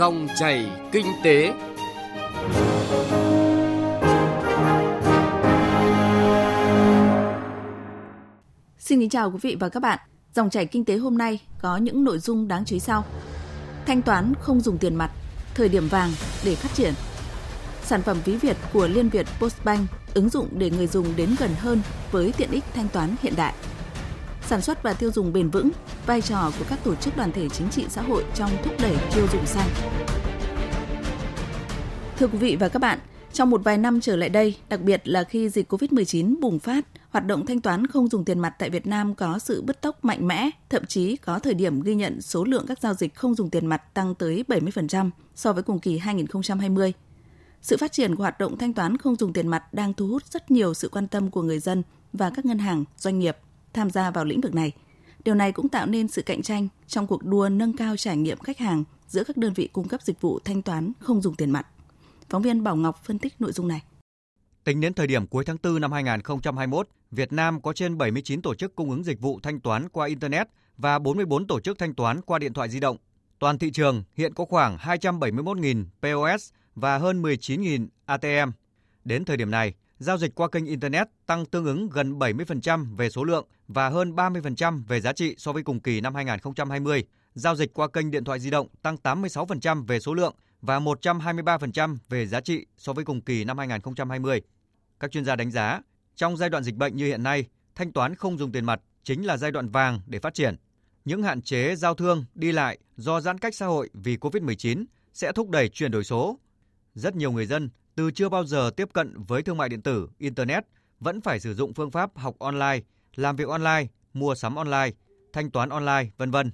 Dòng chảy kinh tế. Xin kính chào quý vị và các bạn. Dòng chảy kinh tế hôm nay có những nội dung đáng chú ý sau. Thanh toán không dùng tiền mặt, thời điểm vàng để phát triển. Sản phẩm ví Việt của Liên Việt Postbank ứng dụng để người dùng đến gần hơn với tiện ích thanh toán hiện đại. Sản xuất và tiêu dùng bền vững, vai trò của các tổ chức đoàn thể chính trị xã hội trong thúc đẩy tiêu dùng xanh. Thưa quý vị và các bạn, trong một vài năm trở lại đây, đặc biệt là khi dịch COVID-19 bùng phát, hoạt động thanh toán không dùng tiền mặt tại Việt Nam có sự bứt tốc mạnh mẽ, thậm chí có thời điểm ghi nhận số lượng các giao dịch không dùng tiền mặt tăng tới 70% so với cùng kỳ 2020. Sự phát triển của hoạt động thanh toán không dùng tiền mặt đang thu hút rất nhiều sự quan tâm của người dân và các ngân hàng, doanh nghiệp tham gia vào lĩnh vực này. Điều này cũng tạo nên sự cạnh tranh trong cuộc đua nâng cao trải nghiệm khách hàng giữa các đơn vị cung cấp dịch vụ thanh toán không dùng tiền mặt. Phóng viên Bảo Ngọc phân tích nội dung này. Tính đến thời điểm cuối tháng 4 năm 2021, Việt Nam có trên 79 tổ chức cung ứng dịch vụ thanh toán qua Internet và 44 tổ chức thanh toán qua điện thoại di động. Toàn thị trường hiện có khoảng 271.000 POS và hơn 19.000 ATM. Đến thời điểm này, giao dịch qua kênh Internet tăng tương ứng gần 70% về số lượng và hơn 30% về giá trị so với cùng kỳ năm 2020. Giao dịch qua kênh điện thoại di động tăng 86% về số lượng và 123% về giá trị so với cùng kỳ năm 2020. Các chuyên gia đánh giá, trong giai đoạn dịch bệnh như hiện nay, thanh toán không dùng tiền mặt chính là giai đoạn vàng để phát triển. Những hạn chế giao thương, đi lại do giãn cách xã hội vì COVID-19 sẽ thúc đẩy chuyển đổi số. Rất nhiều người dân từ chưa bao giờ tiếp cận với thương mại điện tử, internet vẫn phải sử dụng phương pháp học online, làm việc online, mua sắm online, thanh toán online, vân vân.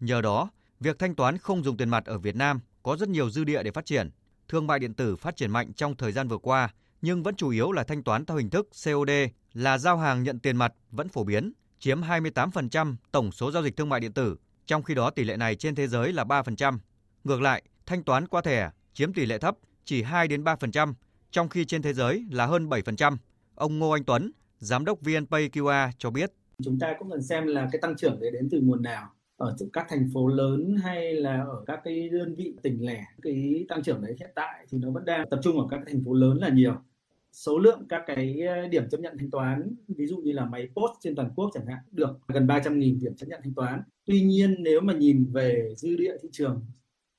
Nhờ đó, việc thanh toán không dùng tiền mặt ở Việt Nam có rất nhiều dư địa để phát triển. Thương mại điện tử phát triển mạnh trong thời gian vừa qua, nhưng vẫn chủ yếu là thanh toán theo hình thức COD, là giao hàng nhận tiền mặt vẫn phổ biến, chiếm 28% tổng số giao dịch thương mại điện tử, trong khi đó tỷ lệ này trên thế giới là 3%. Ngược lại, thanh toán qua thẻ chiếm tỷ lệ thấp, chỉ 2 đến 3%, trong khi trên thế giới là hơn 7%. Ông Ngô Anh Tuấn, giám đốc VNPay QR cho biết. Chúng ta cũng cần xem là cái tăng trưởng đấy đến từ nguồn nào ở các thành phố lớn hay là ở các cái đơn vị tỉnh lẻ cái tăng trưởng đấy hiện tại thì nó vẫn đang tập trung ở các thành phố lớn là nhiều số lượng các cái ờ, điểm chấp nhận thanh toán ví dụ như là máy post trên toàn quốc chẳng hạn được gần 300.000 điểm chấp nhận thanh toán tuy nhiên nếu mà nhìn về dư địa thị trường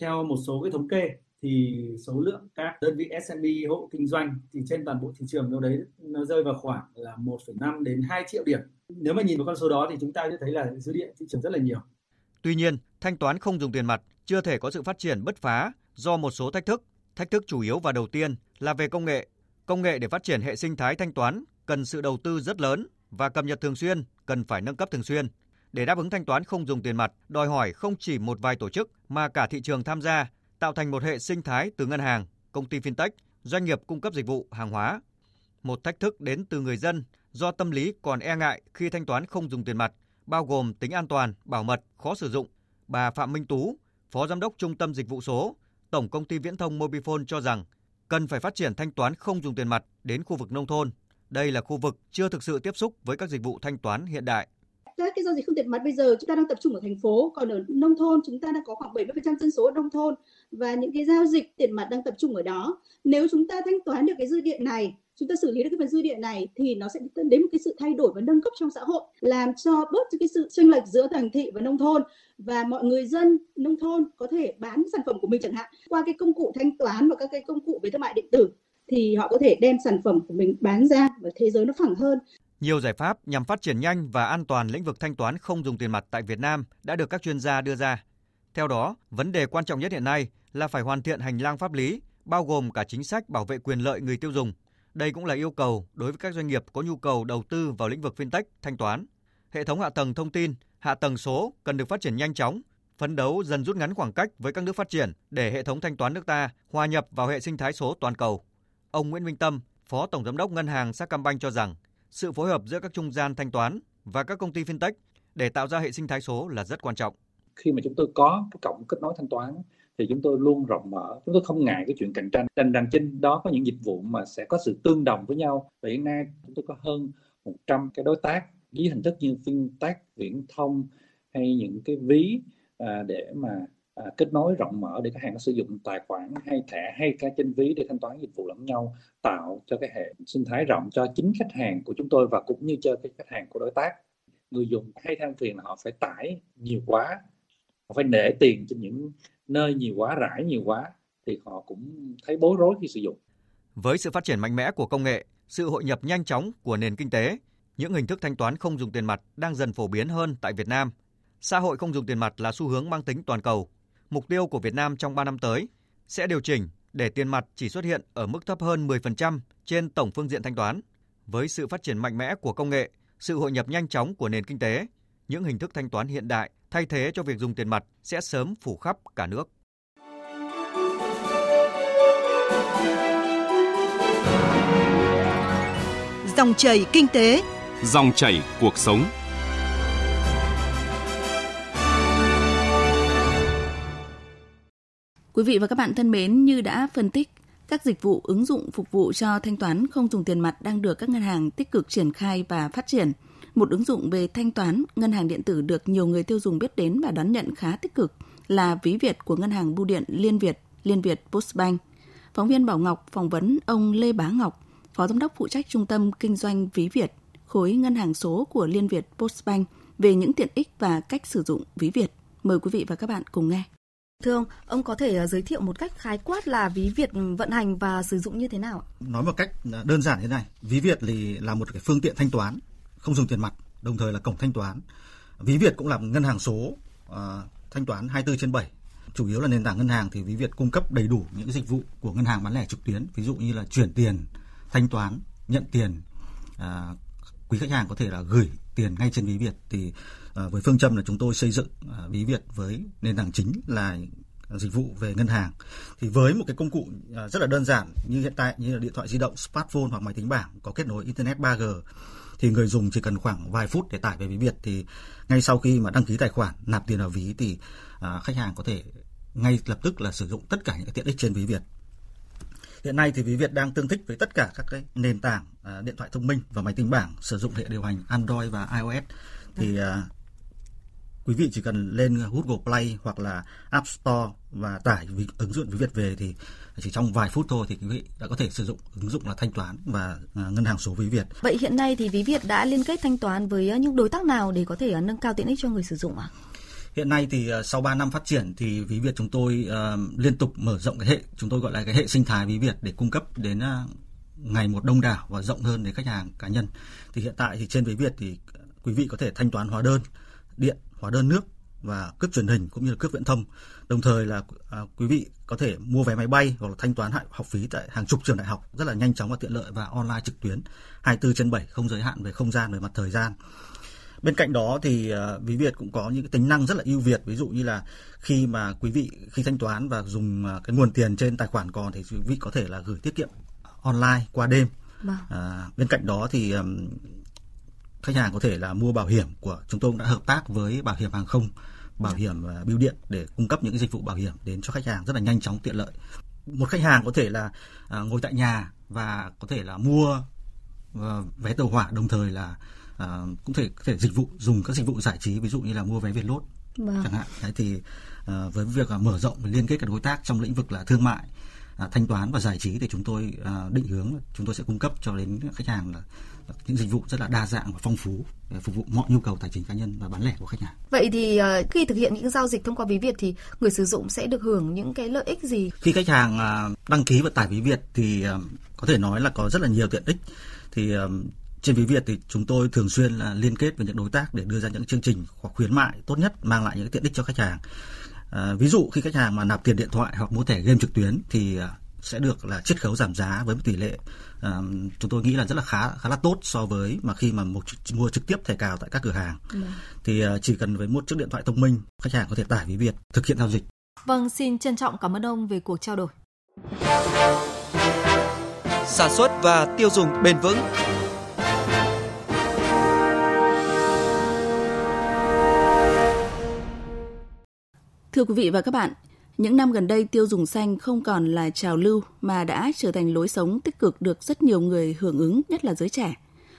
theo một số cái thống kê thì số lượng các đơn vị SME hộ kinh doanh thì trên toàn bộ thị trường đâu đấy nó rơi vào khoảng là 1,5 đến 2 triệu điểm. Nếu mà nhìn vào con số đó thì chúng ta sẽ thấy là dư địa thị trường rất là nhiều. Tuy nhiên, thanh toán không dùng tiền mặt chưa thể có sự phát triển bứt phá do một số thách thức. Thách thức chủ yếu và đầu tiên là về công nghệ. Công nghệ để phát triển hệ sinh thái thanh toán cần sự đầu tư rất lớn và cập nhật thường xuyên, cần phải nâng cấp thường xuyên. Để đáp ứng thanh toán không dùng tiền mặt, đòi hỏi không chỉ một vài tổ chức mà cả thị trường tham gia, tạo thành một hệ sinh thái từ ngân hàng, công ty fintech, doanh nghiệp cung cấp dịch vụ, hàng hóa. Một thách thức đến từ người dân do tâm lý còn e ngại khi thanh toán không dùng tiền mặt bao gồm tính an toàn, bảo mật, khó sử dụng. Bà Phạm Minh Tú, Phó Giám đốc Trung tâm Dịch vụ số, Tổng công ty Viễn thông Mobifone cho rằng cần phải phát triển thanh toán không dùng tiền mặt đến khu vực nông thôn. Đây là khu vực chưa thực sự tiếp xúc với các dịch vụ thanh toán hiện đại các cái giao dịch không tiền mặt bây giờ chúng ta đang tập trung ở thành phố, còn ở nông thôn chúng ta đang có khoảng 70% dân số ở nông thôn và những cái giao dịch tiền mặt đang tập trung ở đó nếu chúng ta thanh toán được cái dư địa này, chúng ta xử lý được cái phần dư địa này thì nó sẽ dẫn đến một cái sự thay đổi và nâng cấp trong xã hội, làm cho bớt cái sự chênh lệch giữa thành thị và nông thôn và mọi người dân nông thôn có thể bán sản phẩm của mình chẳng hạn, qua cái công cụ thanh toán và các cái công cụ về thương mại điện tử thì họ có thể đem sản phẩm của mình bán ra và thế giới nó phẳng hơn. Nhiều giải pháp nhằm phát triển nhanh và an toàn lĩnh vực thanh toán không dùng tiền mặt tại Việt Nam đã được các chuyên gia đưa ra. Theo đó, vấn đề quan trọng nhất hiện nay là phải hoàn thiện hành lang pháp lý, bao gồm cả chính sách bảo vệ quyền lợi người tiêu dùng đây cũng là yêu cầu đối với các doanh nghiệp có nhu cầu đầu tư vào lĩnh vực fintech, thanh toán. Hệ thống hạ tầng thông tin, hạ tầng số cần được phát triển nhanh chóng, phấn đấu dần rút ngắn khoảng cách với các nước phát triển để hệ thống thanh toán nước ta hòa nhập vào hệ sinh thái số toàn cầu. Ông Nguyễn Minh Tâm, Phó Tổng Giám đốc Ngân hàng Sacombank cho rằng, sự phối hợp giữa các trung gian thanh toán và các công ty fintech để tạo ra hệ sinh thái số là rất quan trọng. Khi mà chúng tôi có cái cổng kết nối thanh toán thì chúng tôi luôn rộng mở chúng tôi không ngại cái chuyện cạnh tranh đành rằng trên đó có những dịch vụ mà sẽ có sự tương đồng với nhau và hiện nay chúng tôi có hơn 100 cái đối tác dưới hình thức như fintech viễn thông hay những cái ví à, để mà à, kết nối rộng mở để khách hàng có sử dụng tài khoản hay thẻ hay cả trên ví để thanh toán dịch vụ lẫn nhau tạo cho cái hệ sinh thái rộng cho chính khách hàng của chúng tôi và cũng như cho cái khách hàng của đối tác người dùng hay than phiền là họ phải tải nhiều quá họ phải để tiền trên những nơi nhiều quá rải nhiều quá thì họ cũng thấy bối rối khi sử dụng với sự phát triển mạnh mẽ của công nghệ sự hội nhập nhanh chóng của nền kinh tế những hình thức thanh toán không dùng tiền mặt đang dần phổ biến hơn tại Việt Nam. Xã hội không dùng tiền mặt là xu hướng mang tính toàn cầu. Mục tiêu của Việt Nam trong 3 năm tới sẽ điều chỉnh để tiền mặt chỉ xuất hiện ở mức thấp hơn 10% trên tổng phương diện thanh toán. Với sự phát triển mạnh mẽ của công nghệ, sự hội nhập nhanh chóng của nền kinh tế, những hình thức thanh toán hiện đại thay thế cho việc dùng tiền mặt sẽ sớm phủ khắp cả nước. Dòng chảy kinh tế, dòng chảy cuộc sống. Quý vị và các bạn thân mến, như đã phân tích, các dịch vụ ứng dụng phục vụ cho thanh toán không dùng tiền mặt đang được các ngân hàng tích cực triển khai và phát triển. Một ứng dụng về thanh toán ngân hàng điện tử được nhiều người tiêu dùng biết đến và đón nhận khá tích cực là ví Việt của ngân hàng bưu điện Liên Việt, Liên Việt Postbank. Phóng viên Bảo Ngọc phỏng vấn ông Lê Bá Ngọc, Phó Giám đốc phụ trách Trung tâm Kinh doanh Ví Việt, khối ngân hàng số của Liên Việt Postbank về những tiện ích và cách sử dụng ví Việt. Mời quý vị và các bạn cùng nghe. Thưa ông, ông có thể ờ, giới thiệu một cách khái quát là ví Việt vận hành và sử dụng như thế nào Nói một cách ờ, đơn giản thế này, ví Việt thì là một cái phương tiện thanh toán không dùng tiền mặt, đồng thời là cổng thanh toán. Ví Việt cũng là ngân hàng số uh, thanh toán 24 trên 7 chủ yếu là nền tảng ngân hàng thì Ví Việt cung cấp đầy đủ những dịch vụ của ngân hàng bán lẻ trực tuyến, ví dụ như là chuyển tiền, thanh toán, nhận tiền, à, quý khách hàng có thể là gửi tiền ngay trên ví Việt thì à, với phương châm là chúng tôi xây dựng à, ví Việt với nền tảng chính là dịch vụ về ngân hàng. Thì với một cái công cụ à, rất là đơn giản như hiện tại như là điện thoại di động smartphone hoặc máy tính bảng có kết nối internet 3G thì người dùng chỉ cần khoảng vài phút để tải về ví Việt thì ngay sau khi mà đăng ký tài khoản nạp tiền vào ví thì à, khách hàng có thể ngay lập tức là sử dụng tất cả những tiện ích trên ví Việt. Hiện nay thì Ví Việt đang tương thích với tất cả các cái nền tảng à, điện thoại thông minh và máy tính bảng sử dụng hệ điều hành Android và iOS. Thì à, quý vị chỉ cần lên Google Play hoặc là App Store và tải ứng dụng Ví Việt về thì chỉ trong vài phút thôi thì quý vị đã có thể sử dụng ứng dụng là thanh toán và à, ngân hàng số Ví Việt. Vậy hiện nay thì Ví Việt đã liên kết thanh toán với những đối tác nào để có thể nâng cao tiện ích cho người sử dụng ạ? À? Hiện nay thì ờ, sau 3 năm phát triển thì ví Việt chúng tôi uh, liên tục mở rộng cái hệ chúng tôi gọi là cái hệ sinh thái ví Việt để cung cấp đến uh, ngày một đông đảo và rộng hơn đến khách hàng cá nhân. Thì hiện tại thì trên ví Việt thì quý vị có thể thanh toán hóa đơn điện, hóa đơn nước và cước truyền hình cũng như là cước viễn thông. Đồng thời là à, quý vị có thể mua vé máy bay hoặc là thanh toán học phí tại hàng chục trường đại học rất là nhanh chóng và tiện lợi và online trực tuyến 24 trên 7 không giới hạn về không gian về mặt thời gian bên cạnh đó thì uh, ví Việt cũng có những cái tính năng rất là ưu việt. Ví dụ như là khi mà quý vị khi thanh toán và dùng uh, cái nguồn tiền trên tài khoản còn thì quý vị có thể là gửi tiết kiệm online qua đêm. À, bên cạnh đó thì khách hàng có thể là mua bảo hiểm của chúng tôi cũng đã hợp tác với bảo hiểm hàng không bảo dạ. hiểm bưu điện để cung cấp những cái dịch vụ bảo hiểm đến cho khách hàng rất là nhanh chóng tiện lợi. Một khách hàng có thể là ngồi tại nhà và có thể là mua vé tàu hỏa đồng thời là à, cũng thể có thể dịch vụ dùng các dịch vụ giải trí ví dụ như là mua vé Việt lốt vâng. chẳng hạn đấy thì à, với việc à, mở rộng và liên kết các đối tác trong lĩnh vực là thương mại à, thanh toán và giải trí thì chúng tôi à, định hướng chúng tôi sẽ cung cấp cho đến khách hàng là những dịch vụ rất là đa dạng và phong phú để phục vụ mọi nhu cầu tài chính cá nhân và bán lẻ của khách hàng. Vậy thì uh, khi thực hiện những giao dịch thông qua ví Việt thì người sử dụng sẽ được hưởng những cái lợi ích gì? Khi khách hàng uh, đăng ký vận tải ví Việt thì có thể nói là có rất là nhiều tiện ích. Thì trên ví Việt thì chúng tôi thường xuyên là liên kết với những đối tác để đưa ra những chương trình hoặc khuyến mại tốt nhất mang lại những tiện ích cho khách hàng. À, ví dụ khi khách hàng mà nạp tiền điện thoại hoặc mua thẻ game trực tuyến thì à, sẽ được là chiết khấu giảm giá với một tỷ lệ à, chúng tôi nghĩ là rất là khá khá là tốt so với mà khi mà một, mua trực tiếp thẻ cào tại các cửa hàng. Ừ. Thì à, chỉ cần với một chiếc điện thoại thông minh, khách hàng có thể tải ví Việt thực hiện giao dịch. Vâng, xin trân trọng cảm ơn ông về cuộc trao đổi. Sản xuất và tiêu dùng bền vững Thưa quý vị và các bạn, những năm gần đây tiêu dùng xanh không còn là trào lưu mà đã trở thành lối sống tích cực được rất nhiều người hưởng ứng, nhất là giới trẻ.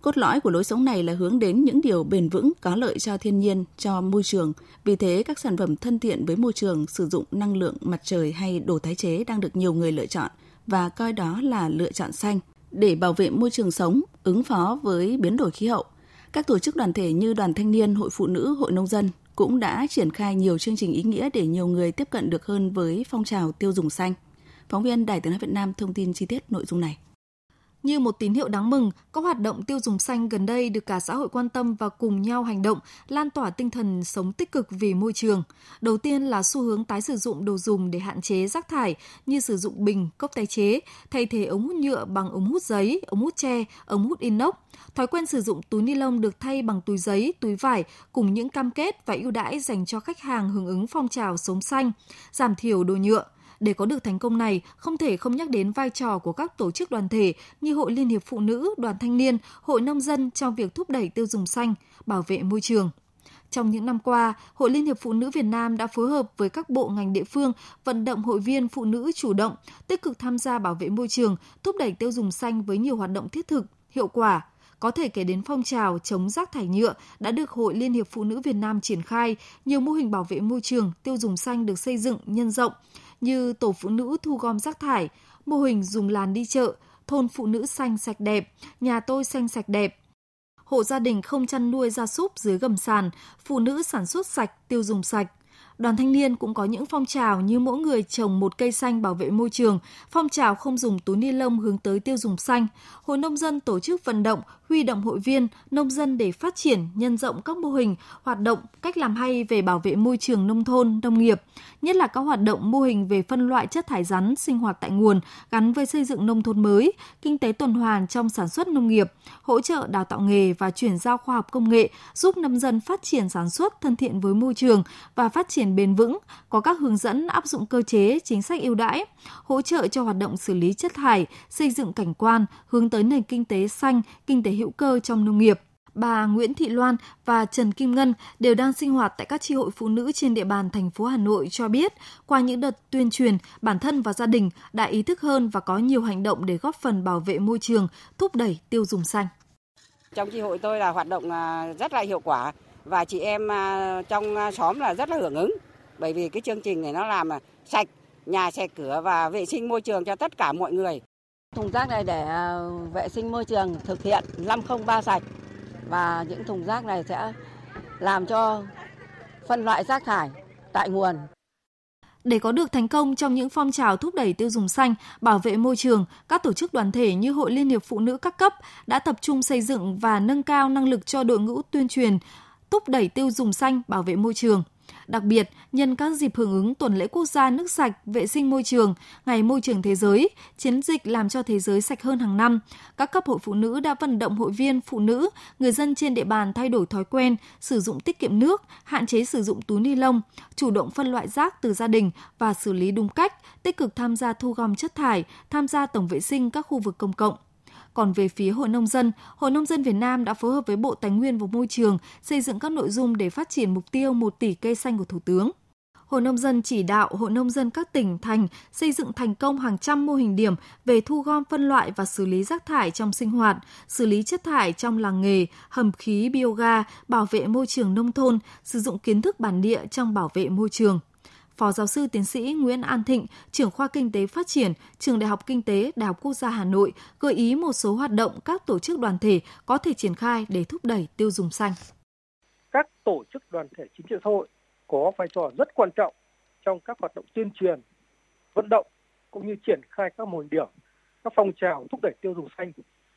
Cốt lõi của lối sống này là hướng đến những điều bền vững có lợi cho thiên nhiên, cho môi trường. Vì thế, các sản phẩm thân thiện với môi trường sử dụng năng lượng mặt trời hay đồ tái chế đang được nhiều người lựa chọn và coi đó là lựa chọn xanh. Để bảo vệ môi trường sống, ứng phó với biến đổi khí hậu, các tổ chức đoàn thể như Đoàn Thanh niên, Hội Phụ nữ, Hội Nông dân cũng đã triển khai nhiều chương trình ý nghĩa để nhiều người tiếp cận được hơn với phong trào tiêu dùng xanh. Phóng viên Đài tiếng nói Việt Nam thông tin chi tiết nội dung này. Như một tín hiệu đáng mừng, các hoạt động tiêu dùng xanh gần đây được cả xã hội quan tâm và cùng nhau hành động, lan tỏa tinh thần sống tích cực vì môi trường. Đầu tiên là xu hướng tái sử dụng đồ dùng để hạn chế rác thải như sử dụng bình, cốc tái chế, thay thế ống hút nhựa bằng ống hút giấy, ống hút tre, ống hút inox. Thói quen sử dụng túi ni lông được thay bằng túi giấy, túi vải cùng những cam kết và ưu đãi dành cho khách hàng hưởng ứng phong trào sống xanh, giảm thiểu đồ nhựa – để có được thành công này, không thể không nhắc đến vai trò của các tổ chức đoàn thể như Hội Liên hiệp Phụ nữ, Đoàn Thanh niên, Hội Nông dân trong việc thúc đẩy tiêu dùng xanh, bảo vệ môi trường. Trong những năm qua, Hội Liên hiệp Phụ nữ Việt Nam đã phối hợp với các bộ ngành địa phương vận động hội viên phụ nữ chủ động, tích cực tham gia bảo vệ môi trường, thúc đẩy tiêu dùng xanh với nhiều hoạt động thiết thực, hiệu quả. Có thể kể đến phong trào chống rác thải nhựa đã được Hội Liên hiệp Phụ nữ Việt Nam triển khai, nhiều mô hình bảo vệ môi trường, tiêu dùng xanh được xây dựng, nhân rộng như tổ phụ nữ thu gom rác thải, mô hình dùng làn đi chợ, thôn phụ nữ xanh sạch đẹp, nhà tôi xanh sạch đẹp. Hộ gia đình không chăn nuôi gia súc dưới gầm sàn, phụ nữ sản xuất sạch, tiêu dùng sạch. Đoàn thanh niên cũng có những phong trào như mỗi người trồng một cây xanh bảo vệ môi trường, phong trào không dùng túi ni lông hướng tới tiêu dùng xanh. Hội nông dân tổ chức vận động, huy động hội viên, nông dân để phát triển, nhân rộng các mô hình, hoạt động, cách làm hay về bảo vệ môi trường nông thôn, nông nghiệp, nhất là các hoạt động mô hình về phân loại chất thải rắn sinh hoạt tại nguồn gắn với xây dựng nông thôn mới, kinh tế tuần hoàn trong sản xuất nông nghiệp, hỗ trợ đào tạo nghề và chuyển giao khoa học công nghệ, giúp nông dân phát triển sản xuất thân thiện với môi trường và phát triển bền vững, có các hướng dẫn áp dụng cơ chế, chính sách ưu đãi, hỗ trợ cho hoạt động xử lý chất thải, xây dựng cảnh quan, hướng tới nền kinh tế xanh, kinh tế hữu cơ trong nông nghiệp. Bà Nguyễn Thị Loan và Trần Kim Ngân đều đang sinh hoạt tại các tri hội phụ nữ trên địa bàn thành phố Hà Nội cho biết, qua những đợt tuyên truyền, bản thân và gia đình đã ý thức hơn và có nhiều hành động để góp phần bảo vệ môi trường, thúc đẩy tiêu dùng xanh. Trong tri hội tôi là hoạt động à, rất là hiệu quả và chị em à, trong à, xóm là rất là hưởng ứng bởi vì cái chương trình này nó làm sạch nhà sạch cửa và vệ sinh môi trường cho tất cả mọi người. Thùng rác này để à, vệ sinh môi trường thực hiện 503 sạch và những thùng rác này sẽ làm cho phân loại rác thải tại nguồn. Để có được thành công trong những phong trào thúc đẩy tiêu dùng xanh, bảo vệ môi trường, các tổ chức đoàn thể như Hội Liên hiệp Phụ nữ các cấp đã tập trung xây dựng và nâng cao năng lực cho đội ngũ tuyên truyền, thúc đẩy tiêu dùng xanh, bảo vệ môi trường. Đặc biệt, nhân các dịp hưởng ứng tuần lễ quốc gia nước sạch, vệ sinh môi trường, ngày môi trường thế giới, chiến dịch làm cho thế giới sạch hơn hàng năm, các cấp hội phụ nữ đã vận động hội viên, phụ nữ, người dân trên địa bàn thay đổi thói quen, sử dụng tiết kiệm nước, hạn chế sử dụng túi ni lông, chủ động phân loại rác từ gia đình và xử lý đúng cách, tích cực tham gia thu gom chất thải, tham gia tổng vệ sinh các khu vực công cộng. Còn về phía Hội Nông dân, Hội Nông dân Việt Nam đã phối hợp với Bộ Tài nguyên và Môi trường xây dựng các nội dung để phát triển mục tiêu 1 tỷ cây xanh của Thủ tướng. Hội Nông dân chỉ đạo Hội Nông dân các tỉnh, thành xây dựng thành công hàng trăm mô hình điểm về thu gom phân loại và xử lý rác thải trong sinh hoạt, xử lý chất thải trong làng nghề, hầm khí bioga, bảo vệ môi trường nông thôn, sử dụng kiến thức bản địa trong bảo vệ môi trường. Phó giáo sư tiến sĩ Nguyễn An Thịnh, trưởng khoa Kinh tế Phát triển, Trường Đại học Kinh tế Đại học Quốc gia Hà Nội gợi ý một số hoạt động các tổ chức đoàn thể có thể triển khai để thúc đẩy tiêu dùng xanh. Các tổ chức đoàn thể chính trị xã hội có vai trò rất quan trọng trong các hoạt động tuyên truyền, vận động cũng như triển khai các mô hình điểm, các phong trào thúc đẩy tiêu dùng xanh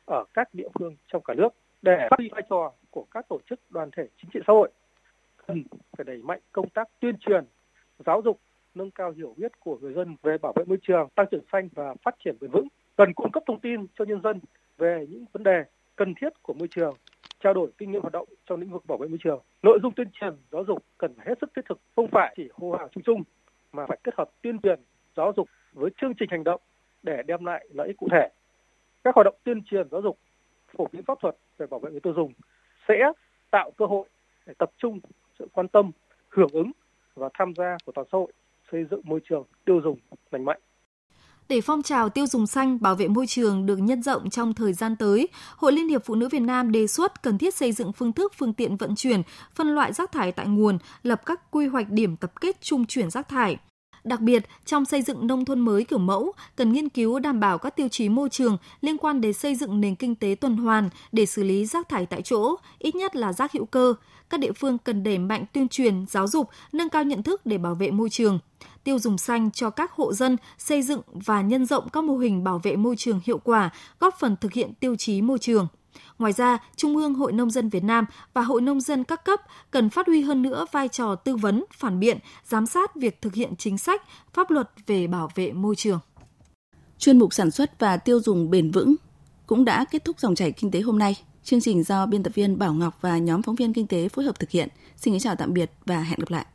ở các địa phương trong cả nước để phát huy vai trò của các tổ chức đoàn thể chính trị xã hội cần phải đẩy mạnh công tác tuyên truyền giáo dục nâng cao hiểu biết của người dân về bảo vệ môi trường, tăng trưởng xanh và phát triển bền vững. Cần cung cấp thông tin cho nhân dân về những vấn đề cần thiết của môi trường, trao đổi kinh nghiệm hoạt động trong lĩnh vực bảo vệ môi trường. Nội dung tuyên truyền giáo dục cần hết sức thiết thực, không phải chỉ hô hào chung chung mà phải kết hợp tuyên truyền giáo dục với chương trình hành động để đem lại lợi ích cụ thể. Các hoạt động tuyên truyền giáo dục phổ biến pháp thuật về bảo vệ người tiêu dùng sẽ tạo cơ hội để tập trung sự quan tâm, hưởng ứng và tham gia của toàn xã hội xây dựng môi trường tiêu dùng lành mạnh. Để phong trào tiêu dùng xanh bảo vệ môi trường được nhân rộng trong thời gian tới, Hội Liên hiệp Phụ nữ Việt Nam đề xuất cần thiết xây dựng phương thức phương tiện vận chuyển, phân loại rác thải tại nguồn, lập các quy hoạch điểm tập kết trung chuyển rác thải. Đặc biệt, trong xây dựng nông thôn mới kiểu mẫu, cần nghiên cứu đảm bảo các tiêu chí môi trường liên quan đến xây dựng nền kinh tế tuần hoàn để xử lý rác thải tại chỗ, ít nhất là rác hữu cơ. Các địa phương cần đẩy mạnh tuyên truyền, giáo dục, nâng cao nhận thức để bảo vệ môi trường tiêu dùng xanh cho các hộ dân, xây dựng và nhân rộng các mô hình bảo vệ môi trường hiệu quả, góp phần thực hiện tiêu chí môi trường. Ngoài ra, Trung ương Hội Nông dân Việt Nam và Hội Nông dân các cấp cần phát huy hơn nữa vai trò tư vấn, phản biện, giám sát việc thực hiện chính sách, pháp luật về bảo vệ môi trường. Chuyên mục sản xuất và tiêu dùng bền vững cũng đã kết thúc dòng chảy kinh tế hôm nay. Chương trình do biên tập viên Bảo Ngọc và nhóm phóng viên kinh tế phối hợp thực hiện. Xin kính chào tạm biệt và hẹn gặp lại.